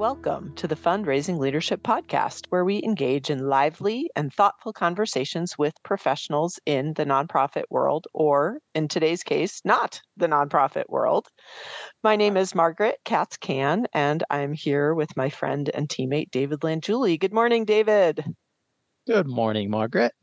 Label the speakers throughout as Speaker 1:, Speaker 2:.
Speaker 1: Welcome to the Fundraising Leadership Podcast, where we engage in lively and thoughtful conversations with professionals in the nonprofit world, or in today's case, not the nonprofit world. My name is Margaret Katz Can, and I'm here with my friend and teammate David Langiulli. Good morning, David.
Speaker 2: Good morning, Margaret.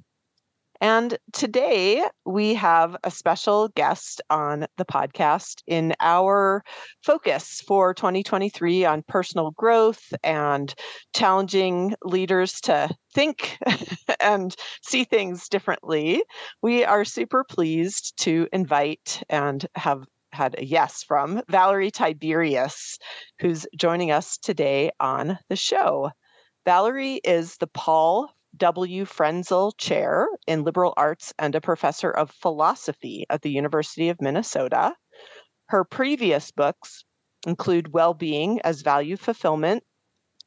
Speaker 1: And today we have a special guest on the podcast in our focus for 2023 on personal growth and challenging leaders to think and see things differently. We are super pleased to invite and have had a yes from Valerie Tiberius, who's joining us today on the show. Valerie is the Paul W. Frenzel Chair in Liberal Arts and a professor of philosophy at the University of Minnesota. Her previous books include Well Being as Value Fulfillment,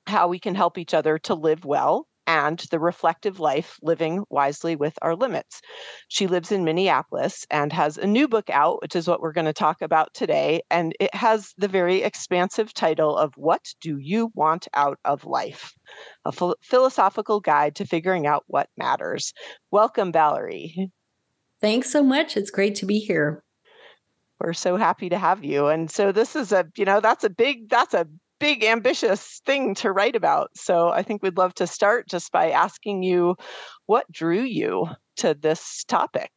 Speaker 1: How We Can Help Each Other to Live Well, and The Reflective Life Living Wisely with Our Limits. She lives in Minneapolis and has a new book out, which is what we're going to talk about today. And it has the very expansive title of What Do You Want Out of Life? A ph- philosophical guide to figuring out what matters. Welcome, Valerie.
Speaker 3: Thanks so much. It's great to be here.
Speaker 1: We're so happy to have you. And so this is a, you know, that's a big, that's a big, ambitious thing to write about. So I think we'd love to start just by asking you what drew you to this topic?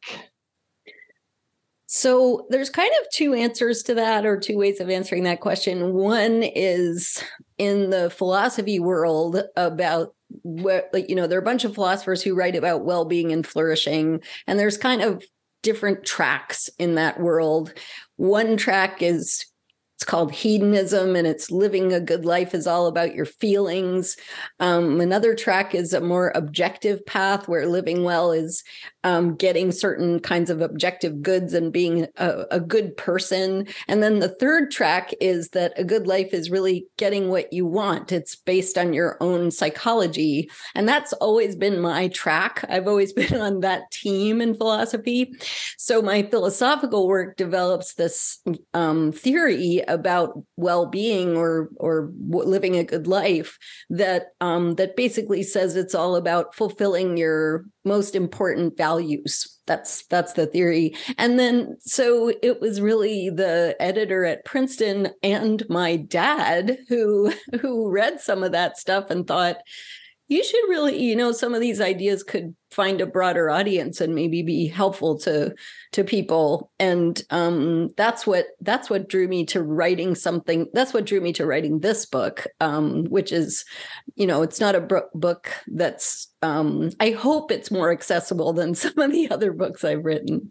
Speaker 3: So there's kind of two answers to that, or two ways of answering that question. One is in the philosophy world about what, like, you know, there are a bunch of philosophers who write about well being and flourishing, and there's kind of different tracks in that world. One track is it's called hedonism and it's living a good life is all about your feelings. Um, another track is a more objective path where living well is um, getting certain kinds of objective goods and being a, a, good person. And then the third track is that a good life is really getting what you want. It's based on your own psychology. And that's always been my track. I've always been on that team in philosophy. So my philosophical work develops this um, theory about well-being or or living a good life that um, that basically says it's all about fulfilling your most important values. That's that's the theory. And then so it was really the editor at princeton and my dad who who read some of that stuff and thought you should really you know some of these ideas could find a broader audience and maybe be helpful to to people and um, that's what that's what drew me to writing something that's what drew me to writing this book um, which is you know it's not a bro- book that's um, i hope it's more accessible than some of the other books i've written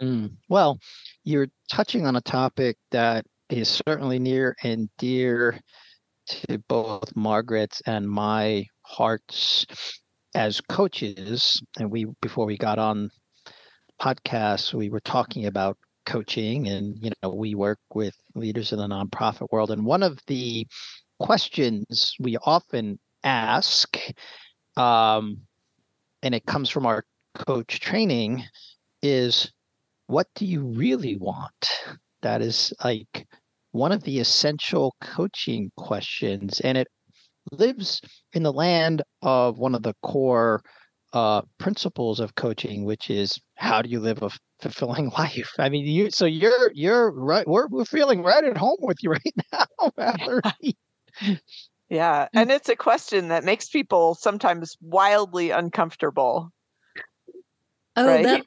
Speaker 2: mm. well you're touching on a topic that is certainly near and dear to both Margaret's and my hearts as coaches. And we, before we got on podcasts, we were talking about coaching and, you know, we work with leaders in the nonprofit world. And one of the questions we often ask, um, and it comes from our coach training, is what do you really want? That is like one of the essential coaching questions, and it lives in the land of one of the core uh, principles of coaching, which is how do you live a fulfilling life? I mean, you so you're you're right. We're we're feeling right at home with you right now, Valerie.
Speaker 1: yeah, and it's a question that makes people sometimes wildly uncomfortable.
Speaker 3: Oh, right? that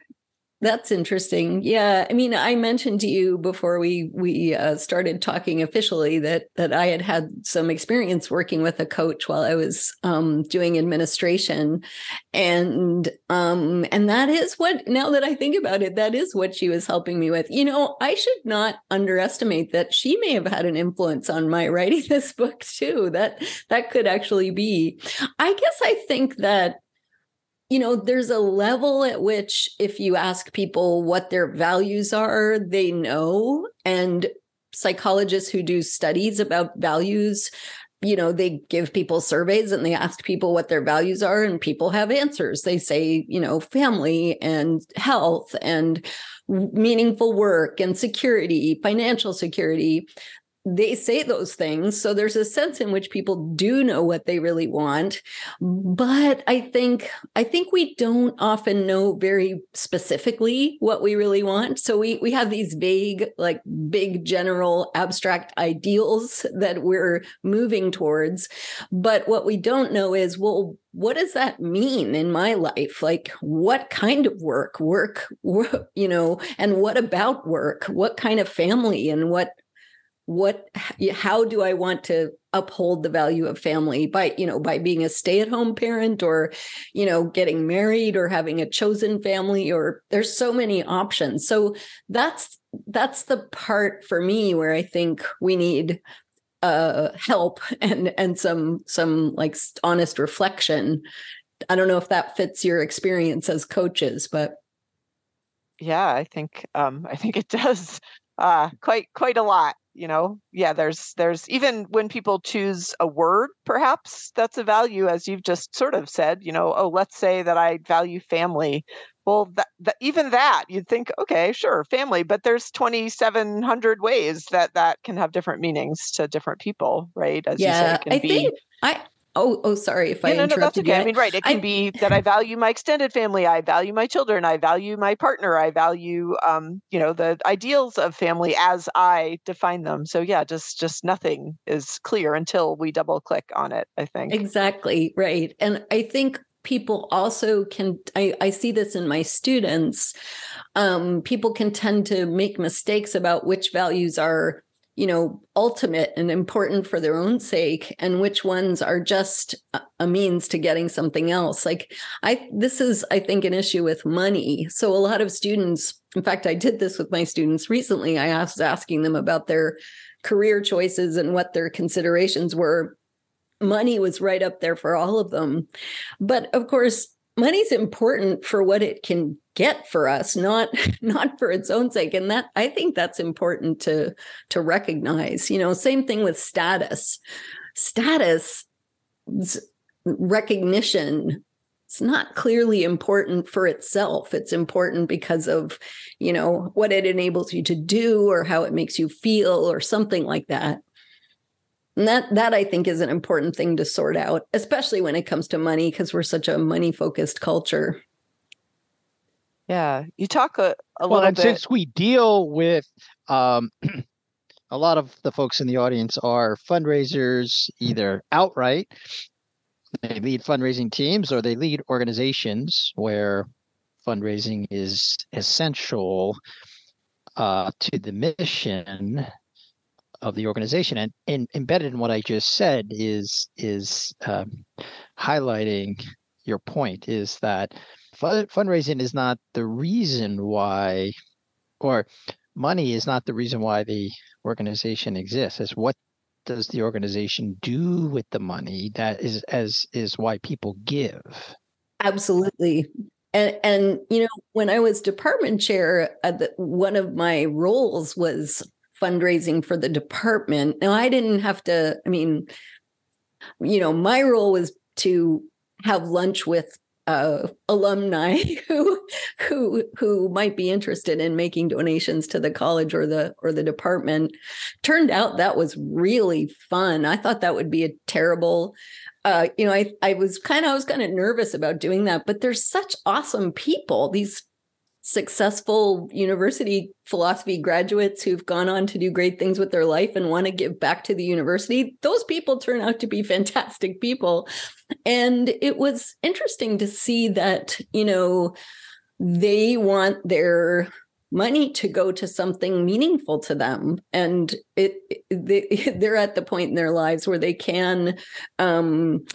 Speaker 3: that's interesting. Yeah, I mean, I mentioned to you before we we uh, started talking officially that that I had had some experience working with a coach while I was um, doing administration, and um, and that is what. Now that I think about it, that is what she was helping me with. You know, I should not underestimate that she may have had an influence on my writing this book too. That that could actually be. I guess I think that you know, there's a level at which if you ask people what their values are, they know. And psychologists who do studies about values, you know, they give people surveys and they ask people what their values are, and people have answers. They say, you know, family and health and meaningful work and security, financial security they say those things so there's a sense in which people do know what they really want but i think i think we don't often know very specifically what we really want. So we we have these vague like big general abstract ideals that we're moving towards but what we don't know is well what does that mean in my life? Like what kind of work work, work you know and what about work? What kind of family and what what how do i want to uphold the value of family by you know by being a stay-at-home parent or you know getting married or having a chosen family or there's so many options. So that's that's the part for me where i think we need uh help and and some some like honest reflection. I don't know if that fits your experience as coaches but
Speaker 1: yeah i think um i think it does. Uh quite quite a lot you know yeah there's there's even when people choose a word perhaps that's a value as you've just sort of said you know oh let's say that i value family. Well that, that even that you'd think okay sure family but there's 2700 ways that that can have different meanings to different people right
Speaker 3: as yeah, you say, I be, think I Oh, oh, sorry if yeah, I no, no, that's okay. You.
Speaker 1: I mean, right. It can I, be that I value my extended family. I value my children. I value my partner. I value, um, you know, the ideals of family as I define them. So yeah, just just nothing is clear until we double click on it. I think
Speaker 3: exactly right, and I think people also can. I, I see this in my students. Um, people can tend to make mistakes about which values are you know ultimate and important for their own sake and which ones are just a means to getting something else. Like i this is i think an issue with money. So a lot of students in fact i did this with my students recently. I was asking them about their career choices and what their considerations were. Money was right up there for all of them. But of course money's important for what it can get for us not not for its own sake. And that i think that's important to to recognize you know same thing with status. Status recognition it's not clearly important for itself. It's important because of you know what it enables you to do or how it makes you feel or something like that. And that that I think is an important thing to sort out, especially when it comes to money, because we're such a money focused culture.
Speaker 1: Yeah, you talk a, a
Speaker 2: well,
Speaker 1: and bit.
Speaker 2: since we deal with um, a lot of the folks in the audience are fundraisers, either outright, they lead fundraising teams, or they lead organizations where fundraising is essential uh, to the mission of the organization. And, and embedded in what I just said is is um, highlighting your point is that fundraising is not the reason why, or money is not the reason why the organization exists. Is what does the organization do with the money that is as is why people give.
Speaker 3: Absolutely. And, and you know when I was department chair, uh, the, one of my roles was fundraising for the department. Now, I didn't have to, I mean, you know, my role was to have lunch with uh, alumni who who who might be interested in making donations to the college or the or the department. Turned out that was really fun. I thought that would be a terrible uh, you know, I I was kind of I was kind of nervous about doing that, but there's such awesome people. These successful university philosophy graduates who've gone on to do great things with their life and want to give back to the university those people turn out to be fantastic people. And it was interesting to see that you know they want their money to go to something meaningful to them. And it, they, they're at the point in their lives where they can um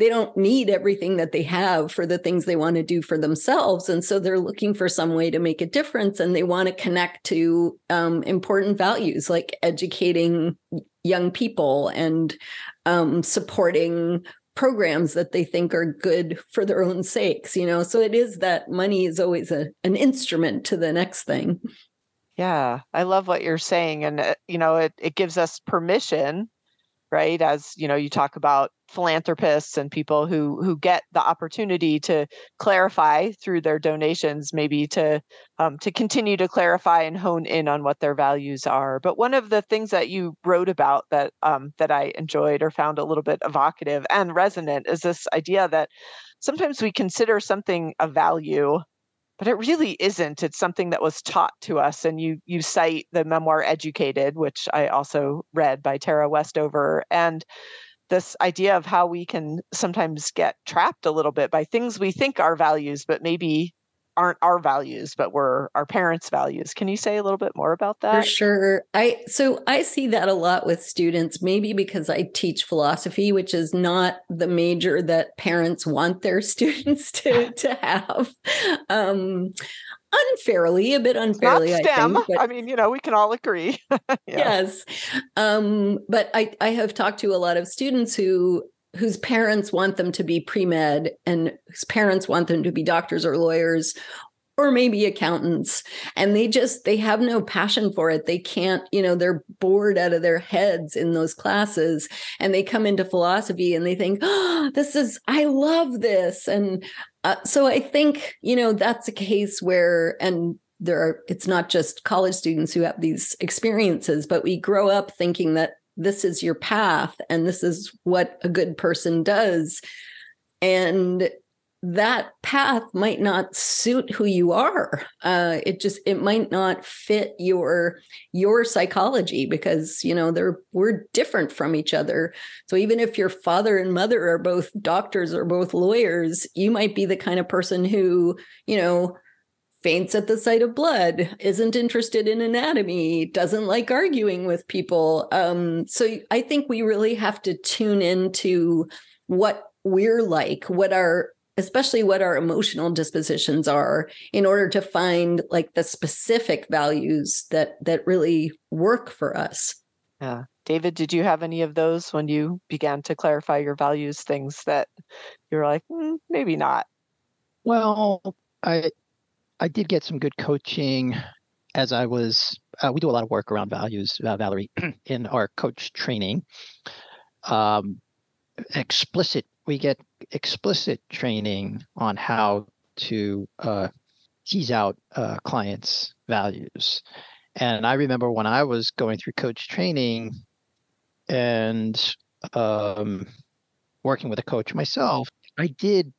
Speaker 3: they don't need everything that they have for the things they want to do for themselves and so they're looking for some way to make a difference and they want to connect to um, important values like educating young people and um, supporting programs that they think are good for their own sakes you know? So it is that money is always a, an instrument to the next thing.
Speaker 1: Yeah i love what you're saying and uh, you know it, it gives us permission right? As you know you talk about philanthropists and people who who get the opportunity to clarify through their donations maybe to um, to continue to clarify and hone in on what their values are. But one of the things that you wrote about that um, that i enjoyed or found a little bit evocative and resonant is this idea that sometimes we consider something a value but it really isn't it's something that was taught to us and you you cite the memoir educated which i also read by tara westover and this idea of how we can sometimes get trapped a little bit by things we think are values but maybe aren't our values but were our parents values. Can you say a little bit more about that?
Speaker 3: for sure. I so i see that a lot with students maybe because i teach philosophy which is not the major that parents want their students to to have. Um unfairly a bit unfairly
Speaker 1: not STEM.
Speaker 3: I, think,
Speaker 1: I mean you know we can all agree.
Speaker 3: Yeah. yes. Um but i i have talked to a lot of students who whose parents want them to be pre-med and whose parents want them to be doctors or lawyers or maybe accountants. And they just they have no passion for it. They can't you know they're bored out of their heads in those classes and they come into philosophy and they think oh this is i love this. And uh, so i think you know that's a case where and there are it's not just college students who have these experiences but we grow up thinking that this is your path and this is what a good person does. And that path might not suit who you are. Uh, it just it might not fit your your psychology because you know they're we're different from each other. So even if your father and mother are both doctors or both lawyers you might be the kind of person who you know faints at the sight of blood, isn't interested in anatomy, doesn't like arguing with people. Um, so I think we really have to tune into what we're like, what our especially what our emotional dispositions are in order to find like the specific values that that really work for us.
Speaker 1: Yeah. David did you have any of those when you began to clarify your values things that you're like mm, maybe not?
Speaker 2: Well i I did get some good coaching as I was. Uh, we do a lot of work around values, uh, Valerie, in our coach training. Um, explicit, we get explicit training on how to uh, tease out uh, clients' values. And I remember when I was going through coach training and um, working with a coach myself, I did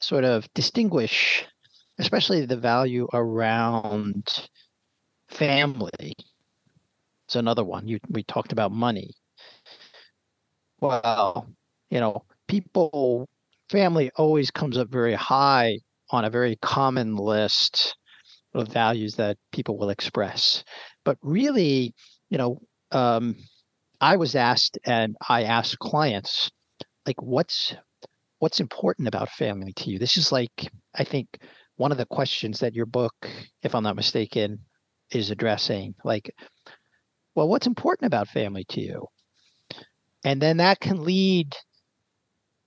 Speaker 2: sort of distinguish especially the value around family. It's another one. You we talked about money. Well, you know, people family always comes up very high on a very common list of values that people will express. But really, you know, um, I was asked, and I asked clients, like, what's what's important about family to you? This is like, I think, one of the questions that your book, if I'm not mistaken, is addressing. Like, well, what's important about family to you? And then that can lead,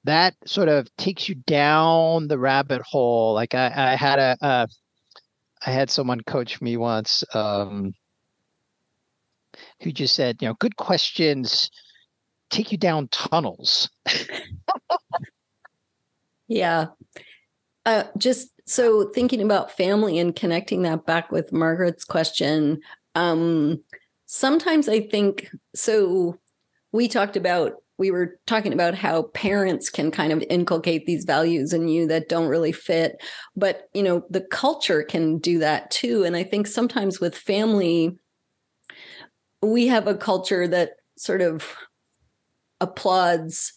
Speaker 2: that sort of takes you down the rabbit hole. Like I, I had a, uh, I had someone coach me once um, who just said, you know, good questions take you down tunnels.
Speaker 3: yeah. Uh, just so thinking about family and connecting that back with Margaret's question, um, sometimes I think so. We talked about we were talking about how parents can kind of inculcate these values in you that don't really fit but you know the culture can do that too and i think sometimes with family we have a culture that sort of applauds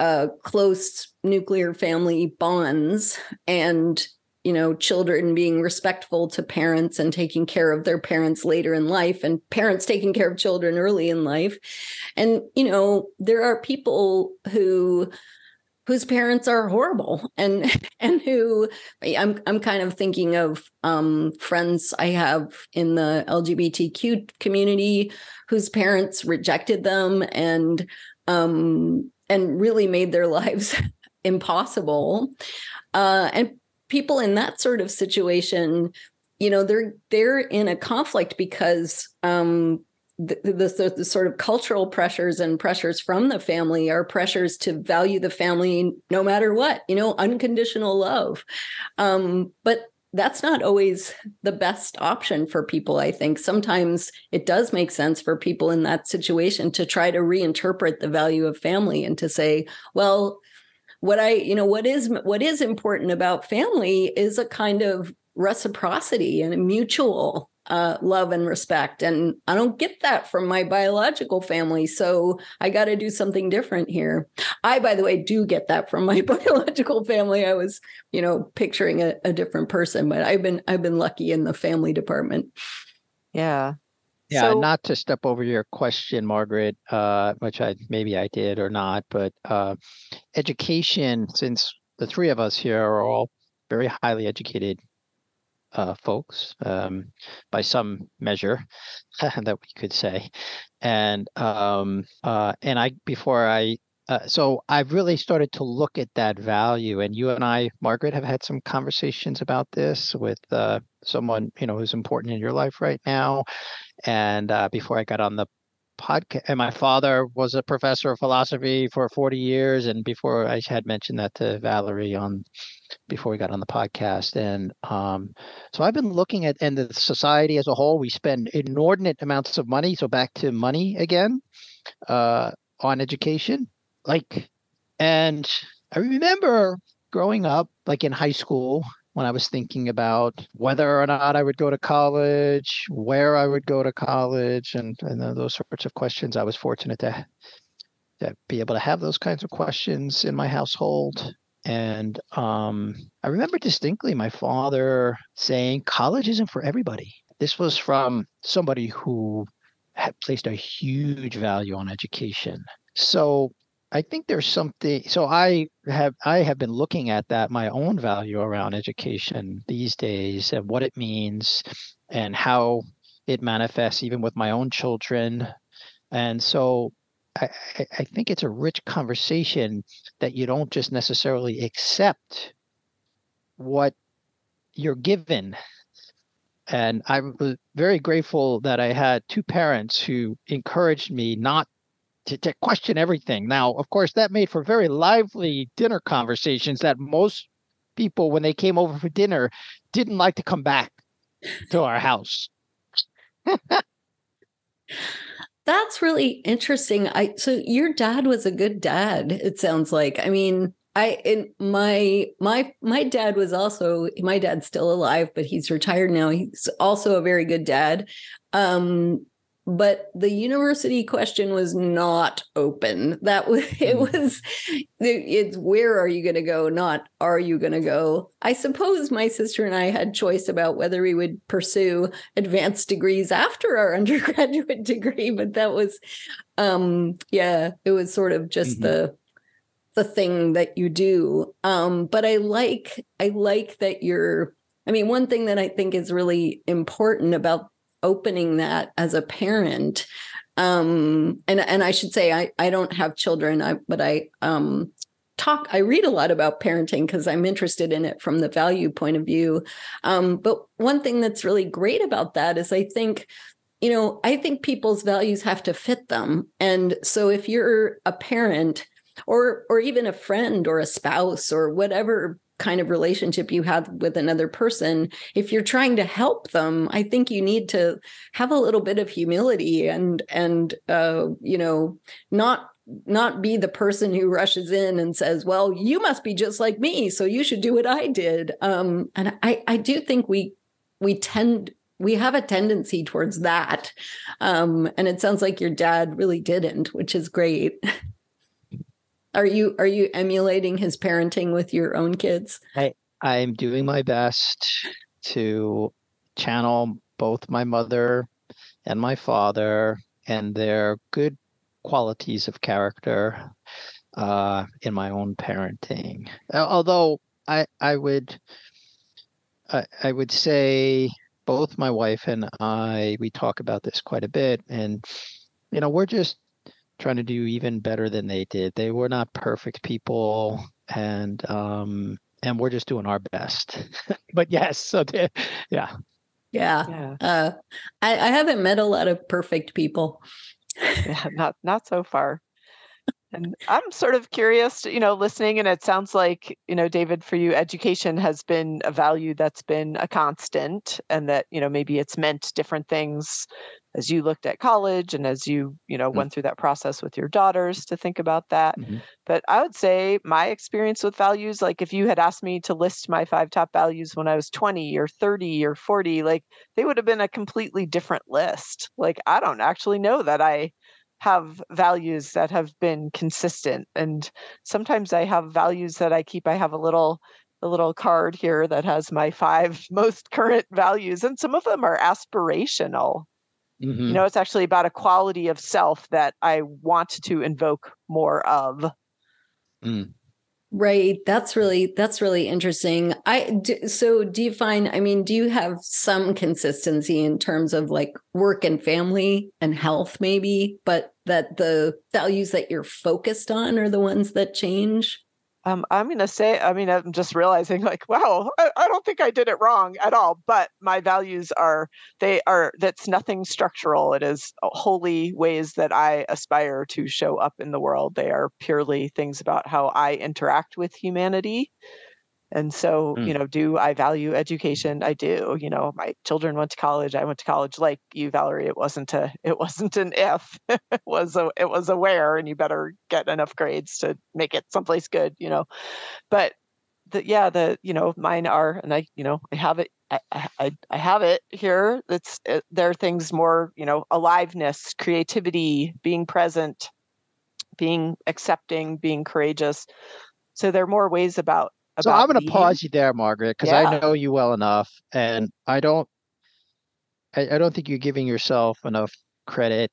Speaker 3: uh, close nuclear family bonds and you know children being respectful to parents and taking care of their parents later in life and parents taking care of children early in life. And you know there are people who whose parents are horrible and and who I'm I'm kind of thinking of um, friends I have in the LGBTQ community whose parents rejected them and um, and really made their lives impossible. Uh, and people in that sort of situation, you know, they're they're in a conflict because um, the, the, the, sort of cultural pressures and pressures from the family are pressures to value the family no matter what you know unconditional love um, but that's not always the best option for people i think. Sometimes it does make sense for people in that situation to try to reinterpret the value of family and to say well what i you know what is what is important about family is a kind of reciprocity and a mutual uh, love and respect. And I don't get that from my biological family. So I got to do something different here. I, by the way, do get that from my biological family. I was, you know, picturing a, a different person, but I've been, I've been lucky in the family department.
Speaker 1: Yeah.
Speaker 2: Yeah, so, not to step over your question, Margaret, uh, which I maybe I did or not, but uh, education, since the three of us here are all very highly educated uh, folks um, by some measure that we could say. And um, uh, and i before i uh, so i've really started to look at that value. And you and i margaret have had some conversations about this with uh, someone you know who's important in your life right now. And uh, before i got on the podcast and my father was a professor of philosophy for 40 years and before i had mentioned that to valerie on before we got on the podcast and um, so i've been looking at and the society as a whole we spend inordinate amounts of money so back to money again uh, on education like and i remember growing up like in high school when I was thinking about whether or not I would go to college, where I would go to college, and, and those sorts of questions. I was fortunate to, to be able to have those kinds of questions in my household. And um, I remember distinctly my father saying, college isn't for everybody. This was from somebody who had placed a huge value on education. So I think there's something. So I have I have been looking at that my own value around education these days and what it means and how it manifests even with my own children. And so I, I think it's a rich conversation that you don't just necessarily accept what you're given. And I was uh, very grateful that I had two parents who encouraged me not to, to question everything. Now, of course, that made for very lively dinner conversations that most people, when they came over for dinner, didn't like to come back to our house.
Speaker 3: That's really interesting. I so your dad was a good dad. It sounds like. I mean, I in my my my dad was also my dad's still alive, but he's retired now. He's also a very good dad. Um, but the university question was not open that was it hmm. was it's where are you going to go not are you going to go i suppose my sister and i had choice about whether we would pursue advanced degrees after our undergraduate degree but that was um yeah it was sort of just mm-hmm. the the thing that you do um but i like i like that you're I mean, one thing that I think is really important about opening that as a parent um and and i should say i i don't have children i but i um talk i read a lot about parenting because i'm interested in it from the value point of view. Um but one thing that's really great about that is i think you know i think people's values have to fit them. And so if you're a parent or or even a friend or a spouse or whatever kind of relationship you have with another person if you're trying to help them i think you need to have a little bit of humility and and uh you know not not be the person who rushes in and says well you must be just like me so you should do what i did. Um and i i do think we we tend we have a tendency towards that. Um and it sounds like your dad really didn't which is great Are you are you emulating his parenting with your own kids?
Speaker 2: I I'm doing my best to channel both my mother and my father and their good qualities of character uh, in my own parenting. Although I I would I, I would say both my wife and I we talk about this quite a bit and you know we're just trying to do even better than they did. They were not perfect people, and um, and we're just doing our best. but yes, so they, yeah.
Speaker 3: Yeah.
Speaker 1: Yeah.
Speaker 3: Uh, I, I haven't met a lot of perfect people.
Speaker 1: yeah not not so far and i'm sort of curious you know listening and it sounds like you know david for you education has been a value that's been a constant and that you know maybe it's meant different things as you looked at college and as you you know
Speaker 2: Mm.
Speaker 1: went through that process with your daughters to think about that
Speaker 2: Mhm.
Speaker 1: but i would say my experience with values like if you had asked me to list my five top values when i was 20 or 30 or 40 like they would have been a completely different list like i don't actually know that i have values that have been consistent and sometimes i have values that i keep i have a little a little card here that has my five most current values and some of them are aspirational.
Speaker 2: Mhm.
Speaker 1: you know it's actually about a quality of self that i want to invoke more of
Speaker 3: Right. That's really that's really interesting. I do, so do you find I mean do you have some consistency in terms of like work and family and health maybe but that the values that you're focused on are the ones that change?
Speaker 1: Um, I'm gonna say, I mean, I'm just realizing, like, wow, I, I don't think I did it wrong at all. But my values are, they are, that's nothing structural. It is wholly ways that I aspire to show up in the world. They are purely things about how I interact with humanity. And so, you
Speaker 2: Mm.
Speaker 1: know, do I value education? I do. You know, my children went to college. I went to college like you, Valerie. It wasn't a, it wasn't an if. it was a, it was a where, and you better get enough grades to make it someplace good. You know, but the yeah, the you know, mine are, and I, you know, I have it. I, I, I have it here. It's it, there are things more, you know, aliveness, creativity, being present, being accepting, being courageous. So there are more ways about
Speaker 2: So I'm going to pause you there, Margaret, because
Speaker 1: Yeah.
Speaker 2: I know you well enough, and I don't, I, I don't think you're giving yourself enough credit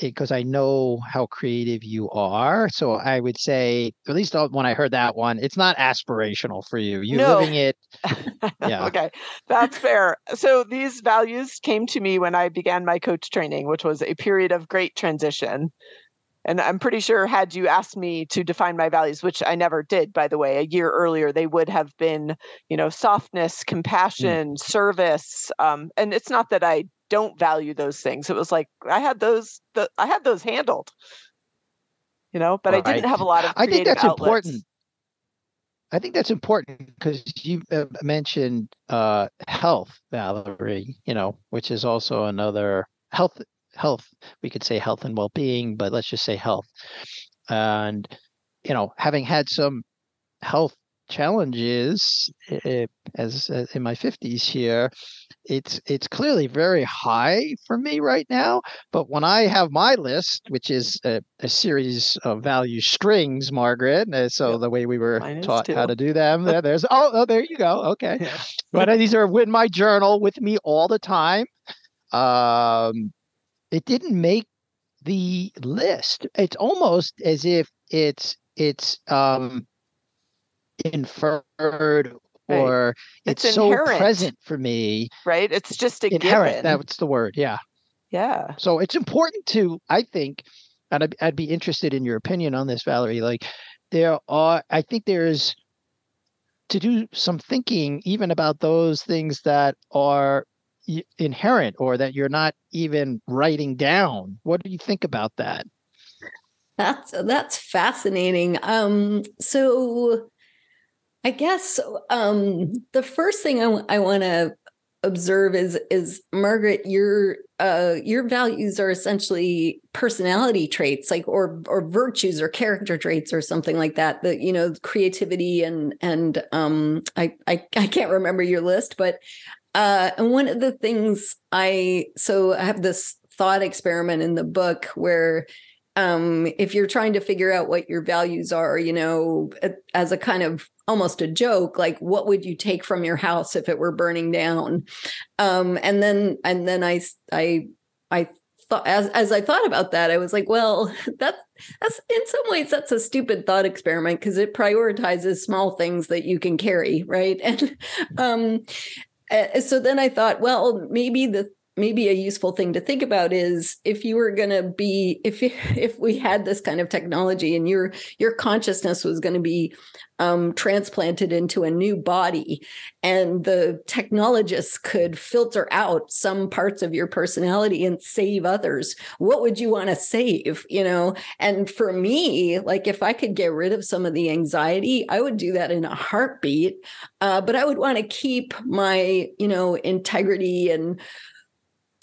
Speaker 2: because I know how creative you are. So I would say, at least uh, when I heard that one, it's not aspirational for you. You're
Speaker 1: No.
Speaker 2: living it. Yeah.
Speaker 1: okay, that's fair. So these values came to me when I began my coach training, which was a period of great transition. And I'm pretty sure, had you asked me to define my values, which I never did, by the way, a year earlier, they would have been, you know, softness, compassion, service. Um, and it's not that I don't value those things. It was like I had those, the, I had those handled, you know, but I didn't have a lot of.
Speaker 2: I think that's
Speaker 1: outlets.
Speaker 2: important. I think that's important because you uh, mentioned uh, health, Valerie. You know, which is also another health. Health, we could say health and well-being, but let's just say health. And you know, having had some health challenges uh, as, as in my 50s here, it's it's clearly very high for me right now. But when I have my list, which is a, a series of value strings, Margaret, uh, so
Speaker 1: Yep.
Speaker 2: the way we were
Speaker 1: Mine
Speaker 2: taught how to do them, there, there's oh, oh, there you go. Okay,
Speaker 1: Yeah.
Speaker 2: but these are in my journal with me all the time. Um, it didn't make the list. It's almost as if it's it's um inferred
Speaker 1: Right.
Speaker 2: or
Speaker 1: It's
Speaker 2: it's, so present for me.
Speaker 1: Right? It's just a
Speaker 2: Inherent.
Speaker 1: given.
Speaker 2: That's the word. Yeah.
Speaker 1: yeah.
Speaker 2: So it's important to, I think, and I'd, I'd be interested in your opinion on this, Valerie. Like, there are, I think there's to do some thinking even about those things that are inherent or that you're not even writing down. What do you think about that?
Speaker 3: That's that's fascinating. Um, so I guess um, the first thing I want to observe is is Margaret, your uh, your values are essentially personality traits, like or or virtues or character traits or something like that. That you know, creativity and and um, I, I I can't remember your list, but uh, and one of the things I so I have this thought experiment in the book where um, if you're trying to figure out what your values are, you know, as a kind of almost a joke, like what would you take from your house if it were burning down? Um, and then and then I I I thought as as I thought about that, I was like, well, that that's in some ways that's a stupid thought experiment because it prioritizes small things that you can carry, right? And um, Uh, so then I thought, well, maybe the maybe a useful thing to think about is if you were going to be if if we had this kind of technology and your your consciousness was going to be um, transplanted into a new body and the technologists could filter out some parts of your personality and save others what would you want to save you know? And for me like if i could get rid of some of the anxiety i would do that in a heartbeat uh, but i would want to keep my you know integrity and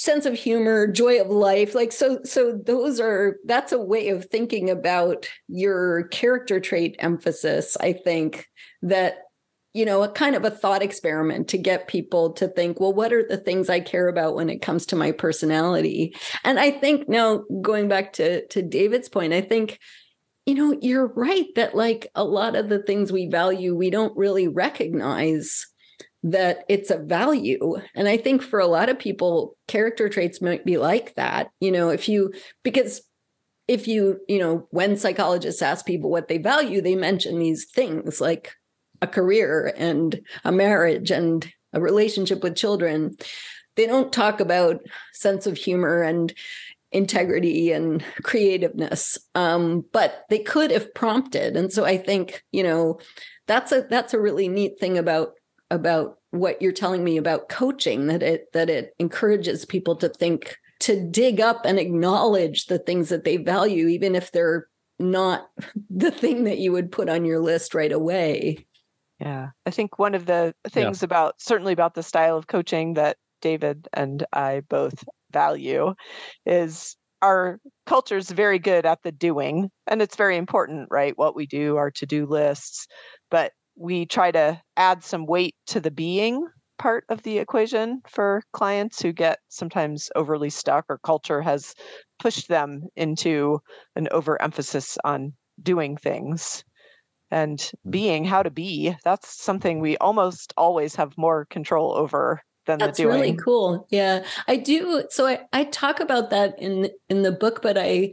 Speaker 3: sense of humor joy of life like so so those are that's a way of thinking about your character trait emphasis i think that you know a kind of a thought experiment to get people to think well what are the things i care about when it comes to my personality? And i think now going back to to david's point i think you know you're right that like a lot of the things we value we don't really recognize that it's a value. And I think for a lot of people, character traits might be like that. You know, if you, because if you, you know, when psychologists ask people what they value, they mention these things like a career and a marriage and a relationship with children. They don't talk about sense of humor and integrity and creativeness um, but they could if prompted and so i think you know that's a that's a really neat thing about about what you're telling me about coaching that it that it encourages people to think to dig up and acknowledge the things that they value even if they're not the thing that you would put on your list right away
Speaker 1: yeah i think one of the things yeah. about certainly about the style of coaching that david and i both value is our culture is very good at the doing and it's very important right what we do our to-do lists but we try to add some weight to the being part of the equation for clients who get sometimes overly stuck or culture has pushed them into an overemphasis on doing things and mm. being how to be that's something we almost always have more control over than
Speaker 3: that's
Speaker 1: the doing.
Speaker 3: That's really cool yeah i do so I, I talk about that in in the book but i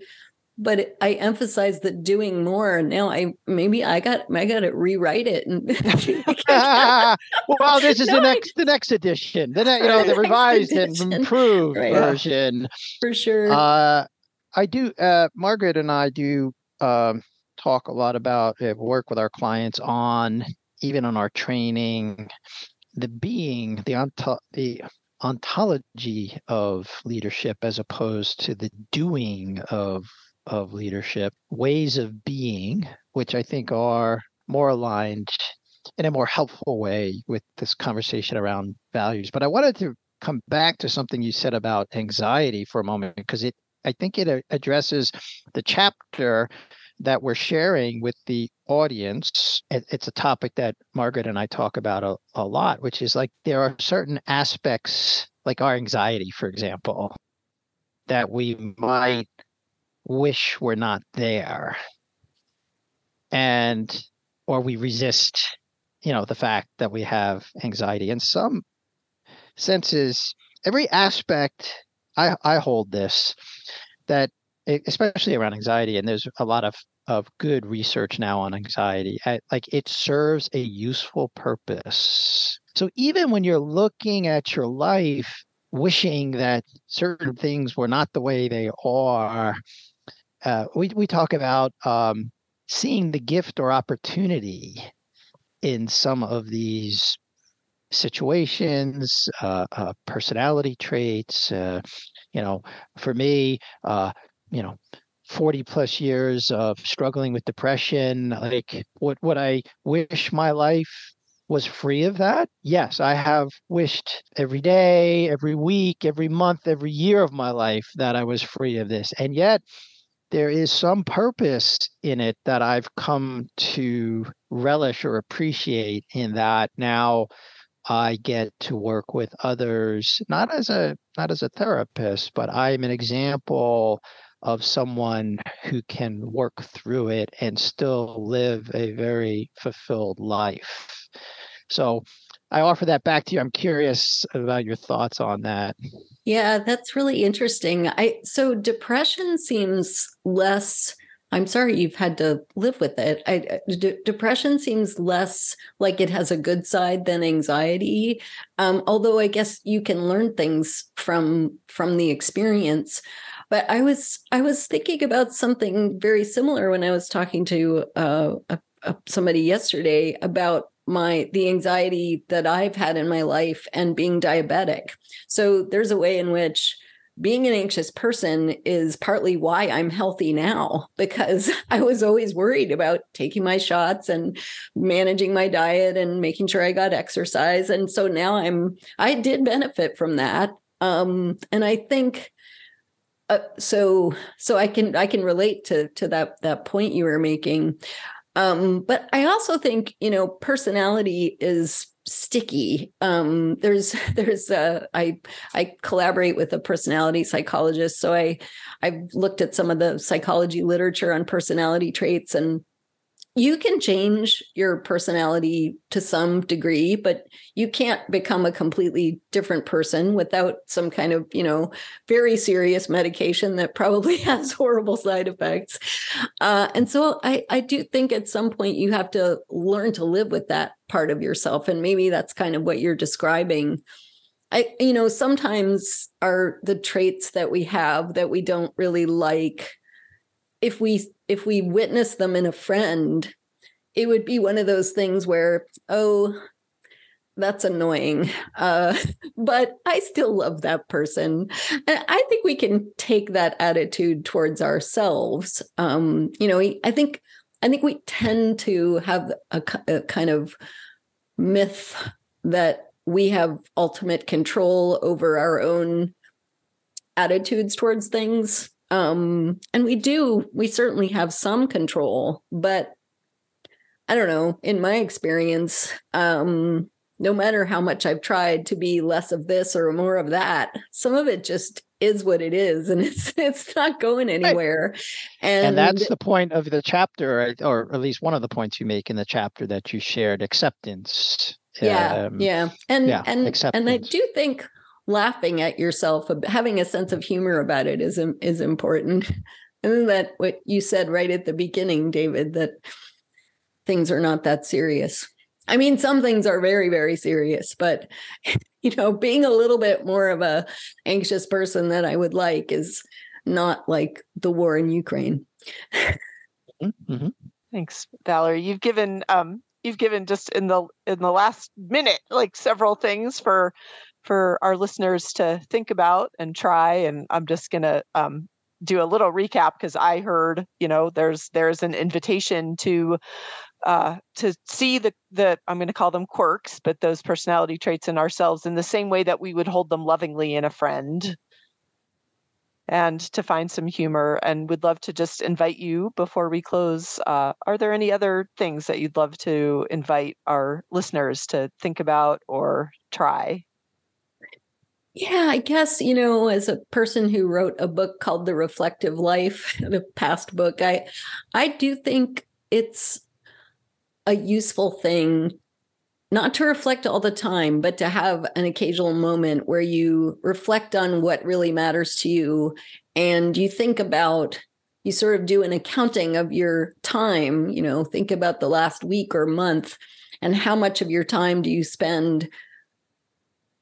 Speaker 3: but I emphasize that doing more. Now I maybe I got I got to rewrite it. And
Speaker 2: well, this is no, the next I, the next edition, the you know the revised and improved right. version
Speaker 3: for sure.
Speaker 2: Uh, I do. Uh, Margaret and I do um, talk a lot about uh, work with our clients on even on our training, the being the onto, the ontology of leadership as opposed to the doing of of leadership, ways of being, which I think are more aligned in a more helpful way with this conversation around values. But I wanted to come back to something you said about anxiety for a moment because it I think it uh, addresses the chapter that we're sharing with the audience. It's a topic that Margaret and I talk about a, a lot, which is like there are certain aspects, like our anxiety, for example, that we might wish we're not there. And or we resist you know the fact that we have anxiety. In some senses every aspect i i hold this that especially around anxiety and there's a lot of of good research now on anxiety I, like it serves a useful purpose. So even when you're looking at your life wishing that certain things were not the way they are uh, we we talk about um, seeing the gift or opportunity in some of these situations, uh, uh, personality traits. Uh, you know, for me, uh, you know, 40 plus years of struggling with depression, like what what I wish my life was free of that. Yes, I have wished every day, every week, every month, every year of my life that I was free of this. And yet there is some purpose in it that I've come to relish or appreciate in that now I get to work with others not as a not as a therapist but I'm an example of someone who can work through it and still live a very fulfilled life. So I offer that back to you. I'm curious about your thoughts on that.
Speaker 3: Yeah, that's really interesting. I so depression seems less I'm sorry you've had to live with it. I, d- depression seems less like it has a good side than anxiety. Um, although I guess you can learn things from from the experience. But I was I was thinking about something very similar when I was talking to uh, a, a, somebody yesterday about my the anxiety that I've had in my life and being diabetic. So there's a way in which being an anxious person is partly why I'm healthy now because I was always worried about taking my shots and managing my diet and making sure I got exercise. And so now I'm I did benefit from that. Um and I think uh, so so I can I can relate to to that that point you were making um but I also think you know personality is sticky. Um there's there's uh i i collaborate with a personality psychologist so i i've looked at some of the psychology literature on personality traits and you can change your personality to some degree but you can't become a completely different person without some kind of you know very serious medication that probably has horrible side effects. Uh, and so I, I do think at some point you have to learn to live with that part of yourself and maybe that's kind of what you're describing. I you know sometimes are the traits that we have that we don't really like if we if we witness them in a friend, it would be one of those things where, oh, that's annoying. Uh, but I still love that person. And I think we can take that attitude towards ourselves. Um, you know, I think I think we tend to have a, a kind of myth that we have ultimate control over our own attitudes towards things um, and we do, we certainly have some control, but I don't know, in my experience, um, no matter how much I've tried to be less of this or more of that, some of it just is what it is and it's it's not going anywhere right.
Speaker 2: and, and that's the point of the chapter or at least one of the points you make in the chapter that you shared acceptance
Speaker 3: yeah um, yeah and yeah, and acceptance. and i do think laughing at yourself, having a sense of humor about it is is important. And that what you said right at the beginning, David, that things are not that serious. I mean, some things are very, very serious, but you know, being a little bit more of a anxious person that I would like is not like the war in Ukraine.
Speaker 1: mm-hmm. Thanks, Valerie. You've given um you've given just in the in the last minute like several things for for our listeners to think about and try. And I'm just going to um, do a little recap because I heard, you know, there's there's an invitation to uh, to see the the I'm going to call them quirks, but those personality traits in ourselves in the same way that we would hold them lovingly in a friend. And to find some humor, and would love to just invite you before we close. Uh, are there any other things that you'd love to invite our listeners to think about or try?
Speaker 3: Yeah, I guess, you know, as a person who wrote a book called The Reflective Life, the past book, I I do think it's a useful thing not to reflect all the time, but to have an occasional moment where you reflect on what really matters to you and you think about you sort of do an accounting of your time, you know, think about the last week or month and how much of your time do you spend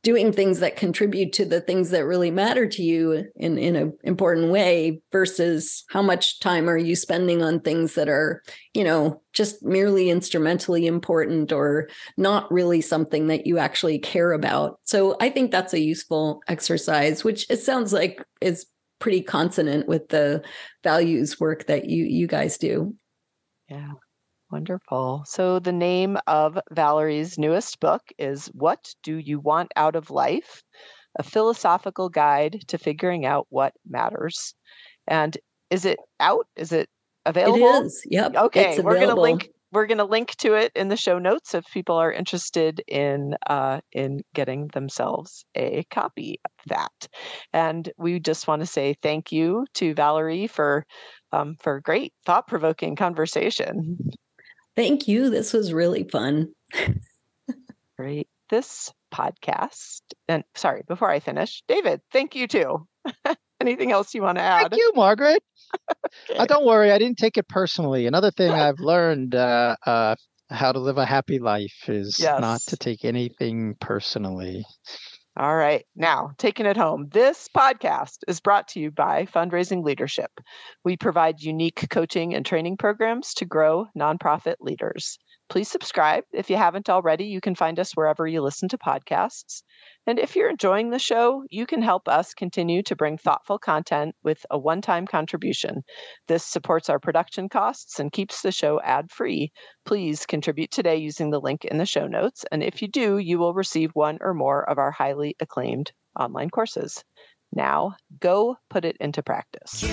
Speaker 3: doing things that contribute to the things that really matter to you in in an important way versus how much time are you spending on things that are you know just merely instrumentally important or not really something that you actually care about. So i think that's a useful exercise which it sounds like is pretty consonant with the values work that you you guys do.
Speaker 1: Yeah Wonderful. So, the name of Valerie's newest book is What Do You Want Out of Life? A philosophical guide to figuring out what matters. And is it out? Is it available?
Speaker 3: It is. Yep.
Speaker 1: Okay. We're going to link we're going to link to it in the show notes if people are interested in uh, in getting themselves a copy of that. And we just want to say thank you to Valerie for um, for great thought provoking conversation.
Speaker 3: Thank you. This was really fun.
Speaker 1: Great. This podcast, and sorry, before I finish, David, thank you too. Anything else you want to add?
Speaker 2: Thank you, Margaret.
Speaker 1: Okay.
Speaker 2: Uh, don't worry, I didn't take it personally. Another thing I've learned uh, uh, how to live a happy life is not to take anything personally.
Speaker 1: All right. Now, taking it home. This podcast is brought to you by Fundraising Leadership. We provide unique coaching and training programs to grow nonprofit leaders. Please subscribe. If you haven't already, you can find us wherever you listen to podcasts. And if you're enjoying the show, you can help us continue to bring thoughtful content with a one time contribution. This supports our production costs and keeps the show ad free. Please contribute today using the link in the show notes. And if you do, you will receive one or more of our highly acclaimed online courses. Now, go put it into practice.